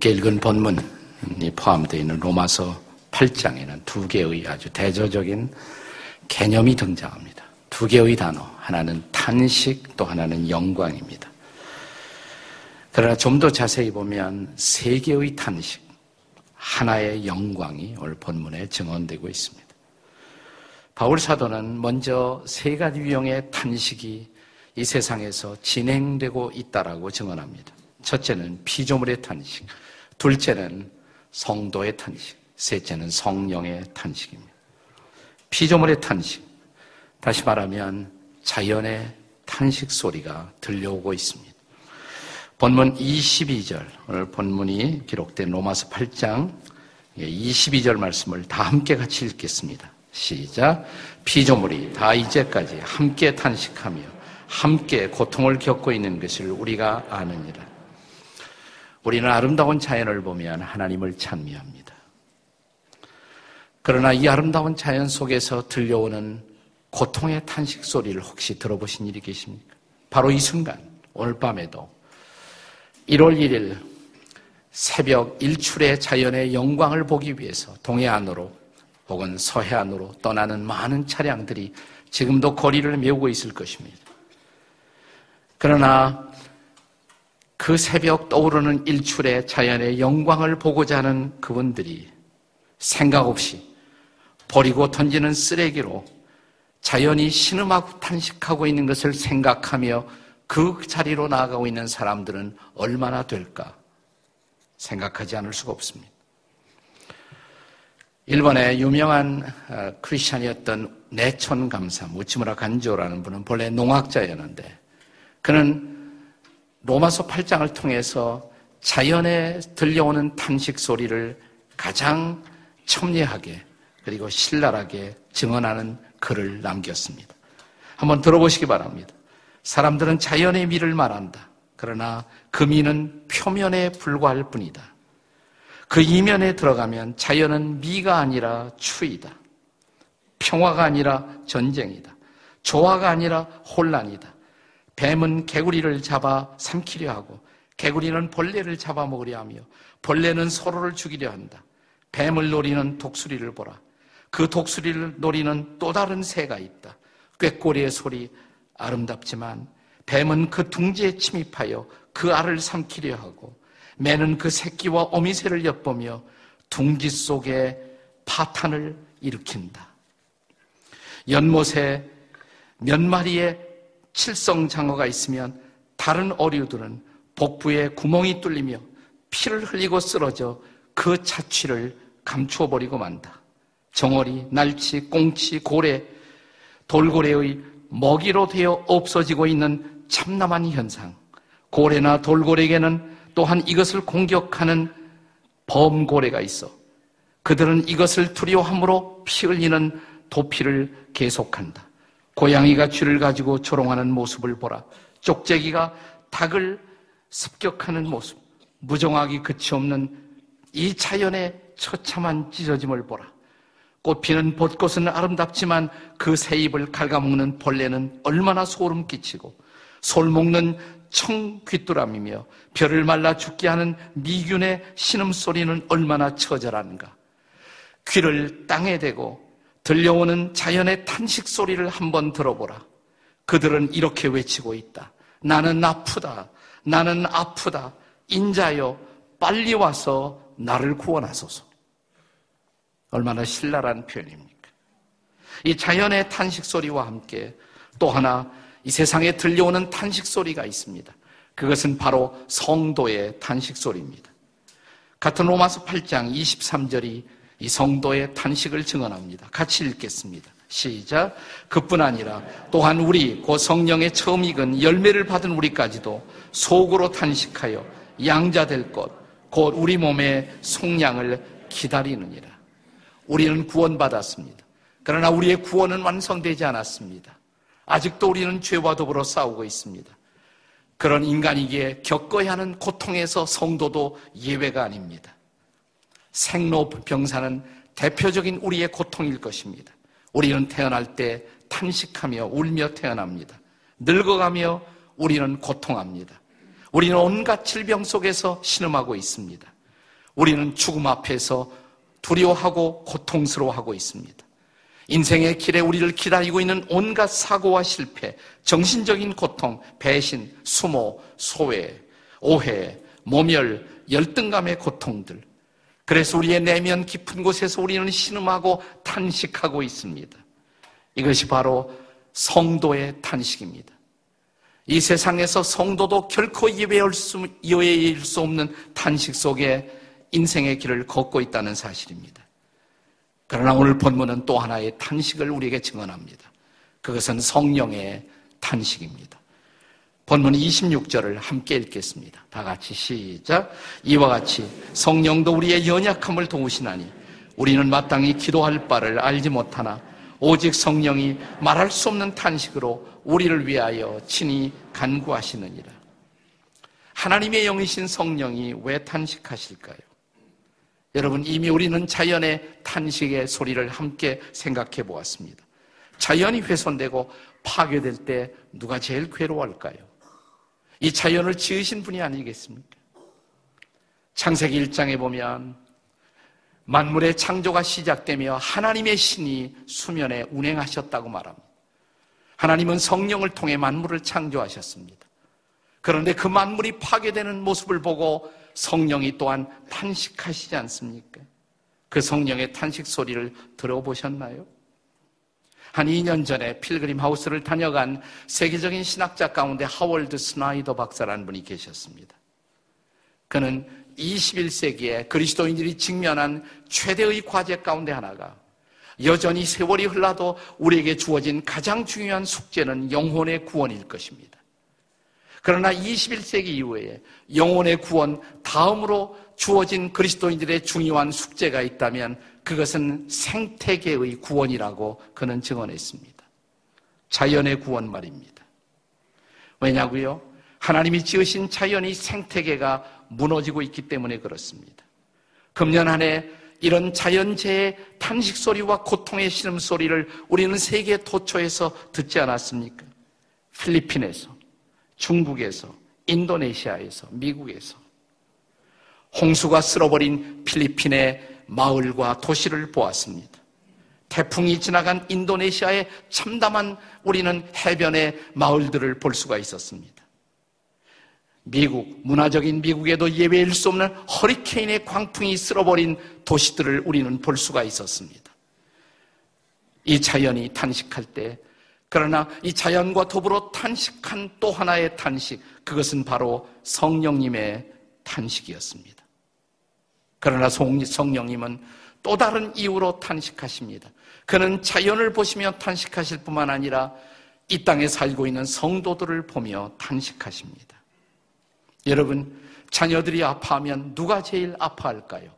함께 읽은 본문이 포함되어 있는 로마서 8장에는 두 개의 아주 대조적인 개념이 등장합니다. 두 개의 단어. 하나는 탄식, 또 하나는 영광입니다. 그러나 좀 더 자세히 보면 세 개의 탄식, 하나의 영광이 오늘 본문에 증언되고 있습니다. 바울 사도는 먼저 세 가지 유형의 탄식이 이 세상에서 진행되고 있다라고 증언합니다. 첫째는 피조물의 탄식, 둘째는 성도의 탄식, 셋째는 성령의 탄식입니다. 피조물의 탄식, 다시 말하면 자연의 탄식 소리가 들려오고 있습니다. 본문 22절, 오늘 본문이 기록된 로마서 8장 22절 말씀을 다 함께 같이 읽겠습니다. 시작. 피조물이 다 이제까지 함께 탄식하며 함께 고통을 겪고 있는 것을 우리가 아느니라. 우리는 아름다운 자연을 보면 하나님을 찬미합니다. 그러나 이 아름다운 자연 속에서 들려오는 고통의 탄식 소리를 혹시 들어보신 일이 계십니까? 바로 이 순간, 오늘 밤에도 1월 1일 새벽 일출의 자연의 영광을 보기 위해서 동해안으로 혹은 서해안으로 떠나는 많은 차량들이 지금도 거리를 메우고 있을 것입니다. 그러나 그 새벽 떠오르는 일출의 자연의 영광을 보고자 하는 그분들이 생각 없이 버리고 던지는 쓰레기로 자연이 신음하고 탄식하고 있는 것을 생각하며 그 자리로 나아가고 있는 사람들은 얼마나 될까 생각하지 않을 수가 없습니다. 일본의 유명한 어, 크리스찬이었던 내촌 감사 무치무라 간조라는 분은 본래 농학자였는데 그는 로마서 8장을 통해서 자연에 들려오는 탄식 소리를 가장 첨예하게 그리고 신랄하게 증언하는 글을 남겼습니다. 한번 들어보시기 바랍니다. 사람들은 자연의 미를 말한다. 그러나 그 미는 표면에 불과할 뿐이다. 그 이면에 들어가면 자연은 미가 아니라 추이다. 평화가 아니라 전쟁이다. 조화가 아니라 혼란이다. 뱀은 개구리를 잡아 삼키려 하고 개구리는 벌레를 잡아먹으려 하며 벌레는 서로를 죽이려 한다. 뱀을 노리는 독수리를 보라. 그 독수리를 노리는 또 다른 새가 있다. 꾀꼬리의 소리, 아름답지만 뱀은 그 둥지에 침입하여 그 알을 삼키려 하고 매는 그 새끼와 어미새를 엿보며 둥지 속에 파탄을 일으킨다. 연못에 몇 마리의 칠성장어가 있으면 다른 어류들은 복부에 구멍이 뚫리며 피를 흘리고 쓰러져 그 자취를 감추어 버리고 만다. 정어리, 날치, 꽁치, 고래, 돌고래의 먹이로 되어 없어지고 있는 참남한 현상. 고래나 돌고래에게는 또한 이것을 공격하는 범고래가 있어. 그들은 이것을 두려워함으로 피 흘리는 도피를 계속한다. 고양이가 쥐를 가지고 조롱하는 모습을 보라. 쪽재기가 닭을 습격하는 모습. 무정하기 끝이 없는 이 자연의 처참한 찢어짐을 보라. 꽃피는 벚꽃은 아름답지만 그 새잎을 갉아먹는 벌레는 얼마나 소름 끼치고 솔 먹는 청귀뚜라미며 별을 말라 죽게 하는 미균의 신음소리는 얼마나 처절한가. 귀를 땅에 대고 들려오는 자연의 탄식 소리를 한번 들어보라. 그들은 이렇게 외치고 있다. 나는 아프다. 나는 아프다. 인자여 빨리 와서 나를 구원하소서. 얼마나 신랄한 표현입니까? 이 자연의 탄식 소리와 함께 또 하나 이 세상에 들려오는 탄식 소리가 있습니다. 그것은 바로 성도의 탄식 소리입니다. 같은 로마서 8장 23절이 이 성도의 탄식을 증언합니다. 같이 읽겠습니다. 시작. 그뿐 아니라 또한 우리 고 성령의 처음 익은 열매를 받은 우리까지도 속으로 탄식하여 양자 될 것, 곧 우리 몸의 속량을 기다리느니라. 우리는 구원받았습니다. 그러나 우리의 구원은 완성되지 않았습니다. 아직도 우리는 죄와 더불어 싸우고 있습니다. 그런 인간이기에 겪어야 하는 고통에서 성도도 예외가 아닙니다. 생로병사는 대표적인 우리의 고통일 것입니다. 우리는 태어날 때 탄식하며 울며 태어납니다. 늙어가며 우리는 고통합니다. 우리는 온갖 질병 속에서 신음하고 있습니다. 우리는 죽음 앞에서 두려워하고 고통스러워하고 있습니다. 인생의 길에 우리를 기다리고 있는 온갖 사고와 실패, 정신적인 고통, 배신, 수모, 소외, 오해, 모멸, 열등감의 고통들. 그래서 우리의 내면 깊은 곳에서 우리는 신음하고 탄식하고 있습니다. 이것이 바로 성도의 탄식입니다. 이 세상에서 성도도 결코 예외일 수, 예외일 수 없는 탄식 속에 인생의 길을 걷고 있다는 사실입니다. 그러나 오늘 본문은 또 하나의 탄식을 우리에게 증언합니다. 그것은 성령의 탄식입니다. 본문 26절을 함께 읽겠습니다. 다 같이 시작. 이와 같이 성령도 우리의 연약함을 도우시나니 우리는 마땅히 기도할 바를 알지 못하나 오직 성령이 말할 수 없는 탄식으로 우리를 위하여 친히 간구하시느니라. 하나님의 영이신 성령이 왜 탄식하실까요? 여러분, 이미 우리는 자연의 탄식의 소리를 함께 생각해 보았습니다. 자연이 훼손되고 파괴될 때 누가 제일 괴로워할까요? 이 자연을 지으신 분이 아니겠습니까? 창세기 1장에 보면 만물의 창조가 시작되며 하나님의 신이 수면에 운행하셨다고 말합니다. 하나님은 성령을 통해 만물을 창조하셨습니다. 그런데 그 만물이 파괴되는 모습을 보고 성령이 또한 탄식하시지 않습니까? 그 성령의 탄식 소리를 들어보셨나요? 한 2년 전에 필그림 하우스를 다녀간 세계적인 신학자 가운데 하월드 스나이더 박사라는 분이 계셨습니다. 그는 21세기에 그리스도인들이 직면한 최대의 과제 가운데 하나가 여전히 세월이 흘러도 우리에게 주어진 가장 중요한 숙제는 영혼의 구원일 것입니다. 그러나 21세기 이후에 영혼의 구원 다음으로 주어진 그리스도인들의 중요한 숙제가 있다면 그것은 생태계의 구원이라고 그는 증언했습니다. 자연의 구원 말입니다. 왜냐고요? 하나님이 지으신 자연이 생태계가 무너지고 있기 때문에 그렇습니다. 금년 한 해 이런 자연재해의 탄식 소리와 고통의 신음 소리를 우리는 세계 도처에서 듣지 않았습니까? 필리핀에서, 중국에서, 인도네시아에서, 미국에서 홍수가 쓸어버린 필리핀의 마을과 도시를 보았습니다. 태풍이 지나간 인도네시아의 참담한 우리는 해변의 마을들을 볼 수가 있었습니다. 미국, 문화적인 미국에도 예외일 수 없는 허리케인의 광풍이 쓸어버린 도시들을 우리는 볼 수가 있었습니다. 이 자연이 탄식할 때, 그러나 이 자연과 더불어 탄식한 또 하나의 탄식, 그것은 바로 성령님의 탄식이었습니다. 그러나 성령님은 또 다른 이유로 탄식하십니다. 그는 자연을 보시며 탄식하실 뿐만 아니라 이 땅에 살고 있는 성도들을 보며 탄식하십니다. 여러분, 자녀들이 아파하면 누가 제일 아파할까요?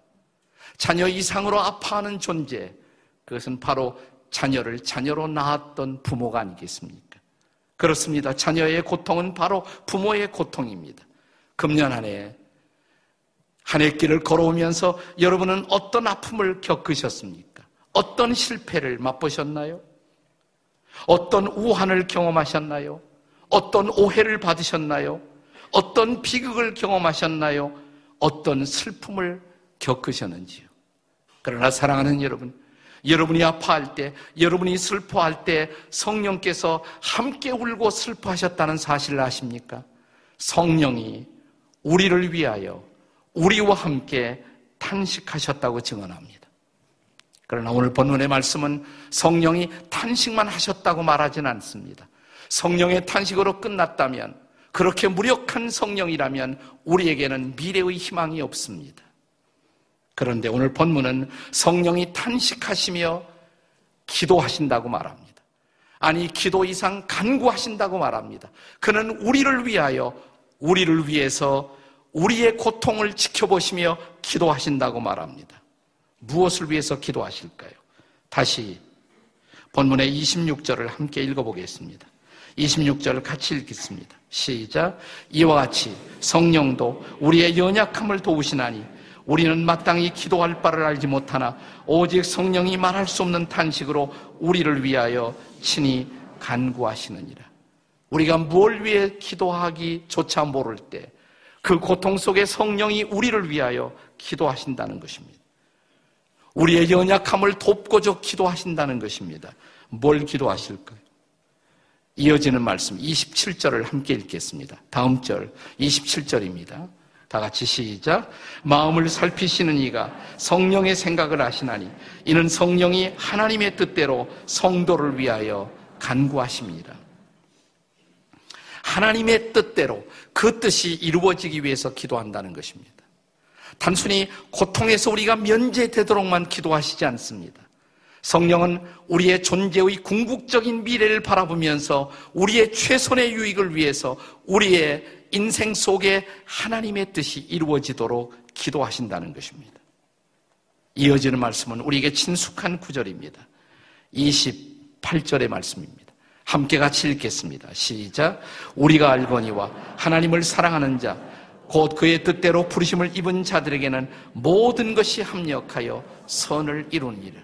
자녀 이상으로 아파하는 존재, 그것은 바로 자녀를 자녀로 낳았던 부모가 아니겠습니까? 그렇습니다. 자녀의 고통은 바로 부모의 고통입니다. 금년 한 해, 한해 길을 걸어오면서 여러분은 어떤 아픔을 겪으셨습니까? 어떤 실패를 맛보셨나요? 어떤 우환을 경험하셨나요? 어떤 오해를 받으셨나요? 어떤 비극을 경험하셨나요? 어떤 슬픔을 겪으셨는지요? 그러나 사랑하는 여러분, 여러분이 아파할 때, 여러분이 슬퍼할 때 성령께서 함께 울고 슬퍼하셨다는 사실을 아십니까? 성령이 우리를 위하여 우리와 함께 탄식하셨다고 증언합니다. 그러나 오늘 본문의 말씀은 성령이 탄식만 하셨다고 말하지는 않습니다. 성령의 탄식으로 끝났다면 그렇게 무력한 성령이라면 우리에게는 미래의 희망이 없습니다. 그런데 오늘 본문은 성령이 탄식하시며 기도하신다고 말합니다. 아니, 기도 이상 간구하신다고 말합니다. 그는 우리를 위하여, 우리를 위해서 우리의 고통을 지켜보시며 기도하신다고 말합니다. 무엇을 위해서 기도하실까요? 다시 본문의 26절을 함께 읽어보겠습니다. 26절을 같이 읽겠습니다. 시작. 이와 같이 성령도 우리의 연약함을 도우시나니 우리는 마땅히 기도할 바를 알지 못하나 오직 성령이 말할 수 없는 탄식으로 우리를 위하여 친히 간구하시느니라. 우리가 뭘 위해 기도하기조차 모를 때 그 고통 속에 성령이 우리를 위하여 기도하신다는 것입니다. 우리의 연약함을 돕고자 기도하신다는 것입니다. 뭘 기도하실까요? 이어지는 말씀 27절을 함께 읽겠습니다. 다음 절 27절입니다. 다 같이 시작. 마음을 살피시는 이가 성령의 생각을 하시나니 이는 성령이 하나님의 뜻대로 성도를 위하여 간구하십니다. 하나님의 뜻대로 그 뜻이 이루어지기 위해서 기도한다는 것입니다. 단순히 고통에서 우리가 면제되도록만 기도하시지 않습니다. 성령은 우리의 존재의 궁극적인 미래를 바라보면서 우리의 최선의 유익을 위해서 우리의 인생 속에 하나님의 뜻이 이루어지도록 기도하신다는 것입니다. 이어지는 말씀은 우리에게 친숙한 구절입니다. 28절의 말씀입니다. 함께 같이 읽겠습니다. 시작. 우리가 알거니와 하나님을 사랑하는 자, 곧 그의 뜻대로 부르심을 입은 자들에게는 모든 것이 합력하여 선을 이루니라.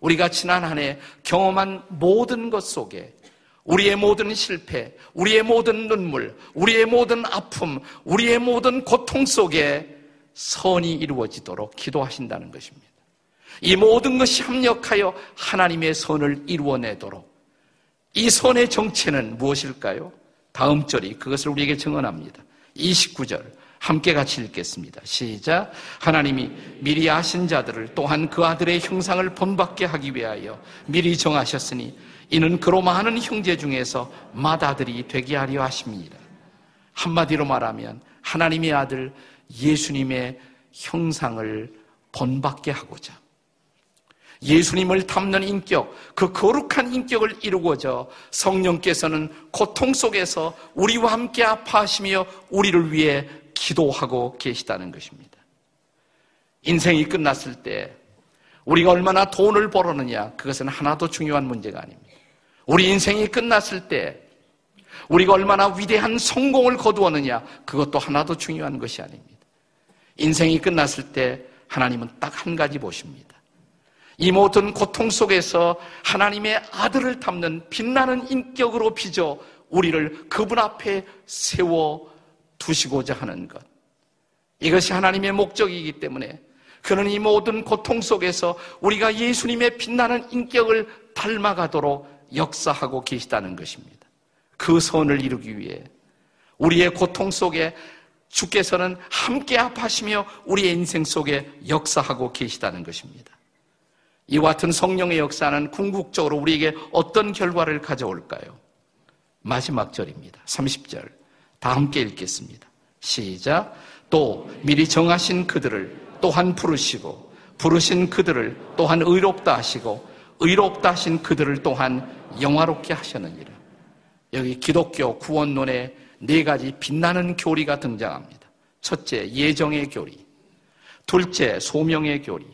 우리가 지난 한 해 경험한 모든 것 속에 우리의 모든 실패, 우리의 모든 눈물, 우리의 모든 아픔, 우리의 모든 고통 속에 선이 이루어지도록 기도하신다는 것입니다. 이 모든 것이 합력하여 하나님의 선을 이루어내도록 이 선의 정체는 무엇일까요? 다음 절이 그것을 우리에게 증언합니다. 29절 함께 같이 읽겠습니다. 시작. 하나님이 미리 아신 자들을 또한 그 아들의 형상을 본받게 하기 위하여 미리 정하셨으니 이는 그로 많은 형제 중에서 맏아들이 되게 하려 하십니다. 한마디로 말하면 하나님의 아들 예수님의 형상을 본받게 하고자 예수님을 담는 인격, 그 거룩한 인격을 이루고자 성령께서는 고통 속에서 우리와 함께 아파하시며 우리를 위해 기도하고 계시다는 것입니다. 인생이 끝났을 때 우리가 얼마나 돈을 벌었느냐, 그것은 하나도 중요한 문제가 아닙니다. 우리 인생이 끝났을 때 우리가 얼마나 위대한 성공을 거두었느냐, 그것도 하나도 중요한 것이 아닙니다. 인생이 끝났을 때 하나님은 딱 한 가지 보십니다. 이 모든 고통 속에서 하나님의 아들을 담는 빛나는 인격으로 빚어 우리를 그분 앞에 세워 두시고자 하는 것. 이것이 하나님의 목적이기 때문에 그는 이 모든 고통 속에서 우리가 예수님의 빛나는 인격을 닮아가도록 역사하고 계시다는 것입니다. 그 선을 이루기 위해 우리의 고통 속에 주께서는 함께 아파하시며 우리의 인생 속에 역사하고 계시다는 것입니다. 이와 같은 성령의 역사는 궁극적으로 우리에게 어떤 결과를 가져올까요? 마지막 절입니다. 30절. 다 함께 읽겠습니다. 시작. 또 미리 정하신 그들을 또한 부르시고 부르신 그들을 또한 의롭다 하시고 의롭다 하신 그들을 또한 영화롭게 하셨느니라. 여기 기독교 구원론에 네 가지 빛나는 교리가 등장합니다. 첫째, 예정의 교리. 둘째, 소명의 교리.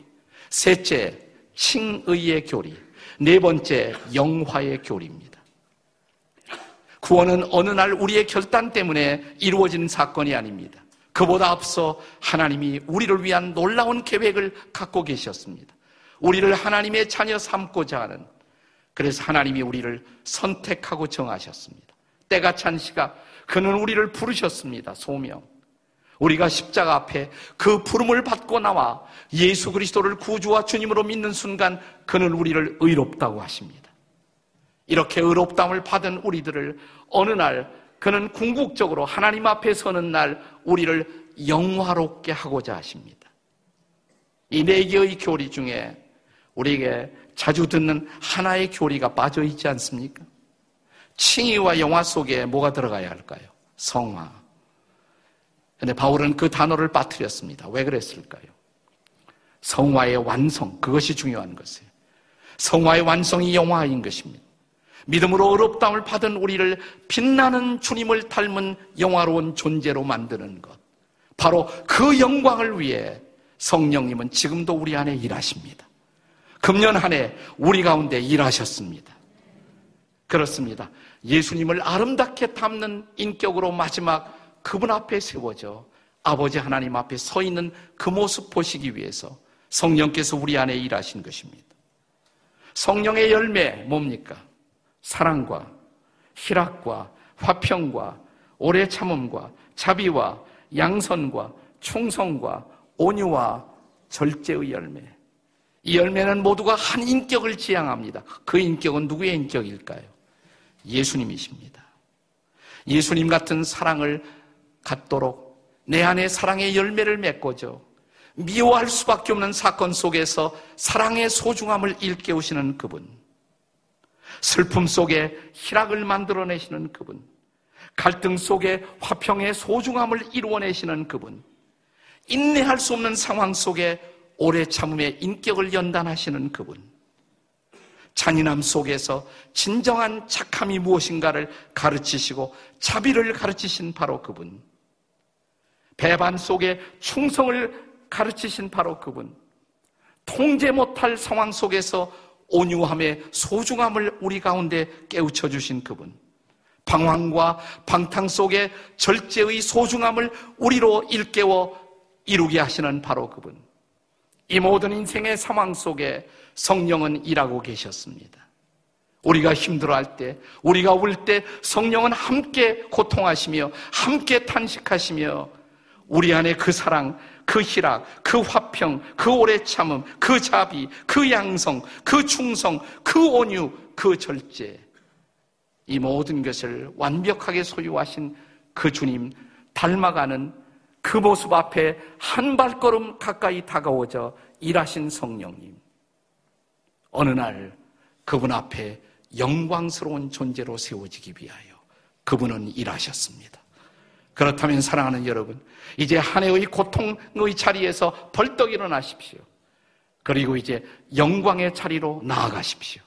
셋째, 칭의의 교리. 네 번째, 영화의 교리입니다. 구원은 어느 날 우리의 결단 때문에 이루어진 사건이 아닙니다. 그보다 앞서 하나님이 우리를 위한 놀라운 계획을 갖고 계셨습니다. 우리를 하나님의 자녀 삼고자 하는 그래서 하나님이 우리를 선택하고 정하셨습니다. 때가 찬 시각 그는 우리를 부르셨습니다. 소명. 우리가 십자가 앞에 그 부름을 받고 나와 예수 그리스도를 구주와 주님으로 믿는 순간 그는 우리를 의롭다고 하십니다. 이렇게 의롭담을 받은 우리들을 어느 날 그는 궁극적으로 하나님 앞에 서는 날 우리를 영화롭게 하고자 하십니다. 이 네 개의 교리 중에 우리에게 자주 듣는 하나의 교리가 빠져 있지 않습니까? 칭의와 영화 속에 뭐가 들어가야 할까요? 성화. 근데 바울은 그 단어를 빠뜨렸습니다. 왜 그랬을까요? 성화의 완성, 그것이 중요한 것이에요. 성화의 완성이 영화인 것입니다. 믿음으로 어렵다움을 받은 우리를 빛나는 주님을 닮은 영화로운 존재로 만드는 것. 바로 그 영광을 위해 성령님은 지금도 우리 안에 일하십니다. 금년 한 해 우리 가운데 일하셨습니다. 그렇습니다. 예수님을 아름답게 담는 인격으로 마지막 그분 앞에 세워져 아버지 하나님 앞에 서 있는 그 모습 보시기 위해서 성령께서 우리 안에 일하신 것입니다. 성령의 열매 뭡니까? 사랑과 희락과 화평과 오래 참음과 자비와 양선과 충성과 온유와 절제의 열매. 이 열매는 모두가 한 인격을 지향합니다. 그 인격은 누구의 인격일까요? 예수님이십니다. 예수님 같은 사랑을 갖도록 내 안에 사랑의 열매를 맺고죠. 미워할 수밖에 없는 사건 속에서 사랑의 소중함을 일깨우시는 그분. 슬픔 속에 희락을 만들어내시는 그분. 갈등 속에 화평의 소중함을 이루어내시는 그분. 인내할 수 없는 상황 속에 오래 참음의 인격을 연단하시는 그분. 잔인함 속에서 진정한 착함이 무엇인가를 가르치시고 자비를 가르치신 바로 그분. 배반 속에 충성을 가르치신 바로 그분. 통제 못할 상황 속에서 온유함의 소중함을 우리 가운데 깨우쳐 주신 그분. 방황과 방탕 속에 절제의 소중함을 우리로 일깨워 이루게 하시는 바로 그분. 이 모든 인생의 상황 속에 성령은 일하고 계셨습니다. 우리가 힘들어할 때, 우리가 울 때 성령은 함께 고통하시며 함께 탄식하시며 우리 안에 그 사랑, 그 희락, 그 화평, 그 오래 참음, 그 자비, 그 양성, 그 충성, 그 온유, 그 절제. 이 모든 것을 완벽하게 소유하신 그 주님 닮아가는 그 모습 앞에 한 발걸음 가까이 다가오져 일하신 성령님. 어느 날 그분 앞에 영광스러운 존재로 세워지기 위하여 그분은 일하셨습니다. 그렇다면 사랑하는 여러분, 이제 한 해의 고통의 자리에서 벌떡 일어나십시오. 그리고 이제 영광의 자리로 나아가십시오.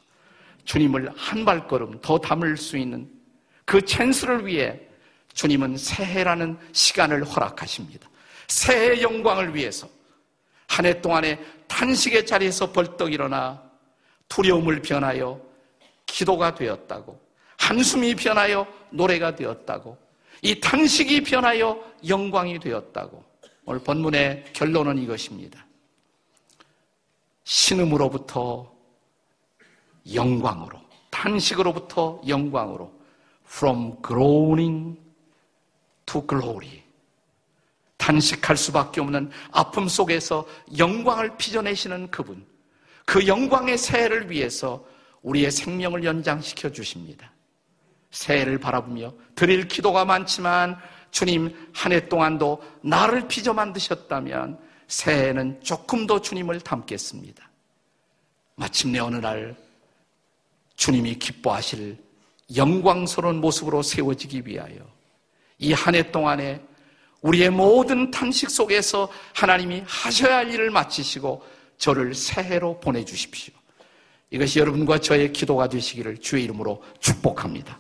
주님을 한 발걸음 더 담을 수 있는 그 찬스를 위해 주님은 새해라는 시간을 허락하십니다. 새해 영광을 위해서 한 해 동안에 탄식의 자리에서 벌떡 일어나 두려움을 변하여 기도가 되었다고 한숨이 변하여 노래가 되었다고 이 탄식이 변하여 영광이 되었다고 오늘 본문의 결론은 이것입니다. 신음으로부터 영광으로, 탄식으로부터 영광으로, from groaning to glory. 탄식할 수밖에 없는 아픔 속에서 영광을 빚어내시는 그분. 그 영광의 새해를 위해서 우리의 생명을 연장시켜 주십니다. 새해를 바라보며 드릴 기도가 많지만 주님 한 해 동안도 나를 빚어 만드셨다면 새해에는 조금 더 주님을 닮겠습니다. 마침내 어느 날 주님이 기뻐하실 영광스러운 모습으로 세워지기 위하여 이 한 해 동안에 우리의 모든 탄식 속에서 하나님이 하셔야 할 일을 마치시고 저를 새해로 보내주십시오. 이것이 여러분과 저의 기도가 되시기를 주의 이름으로 축복합니다.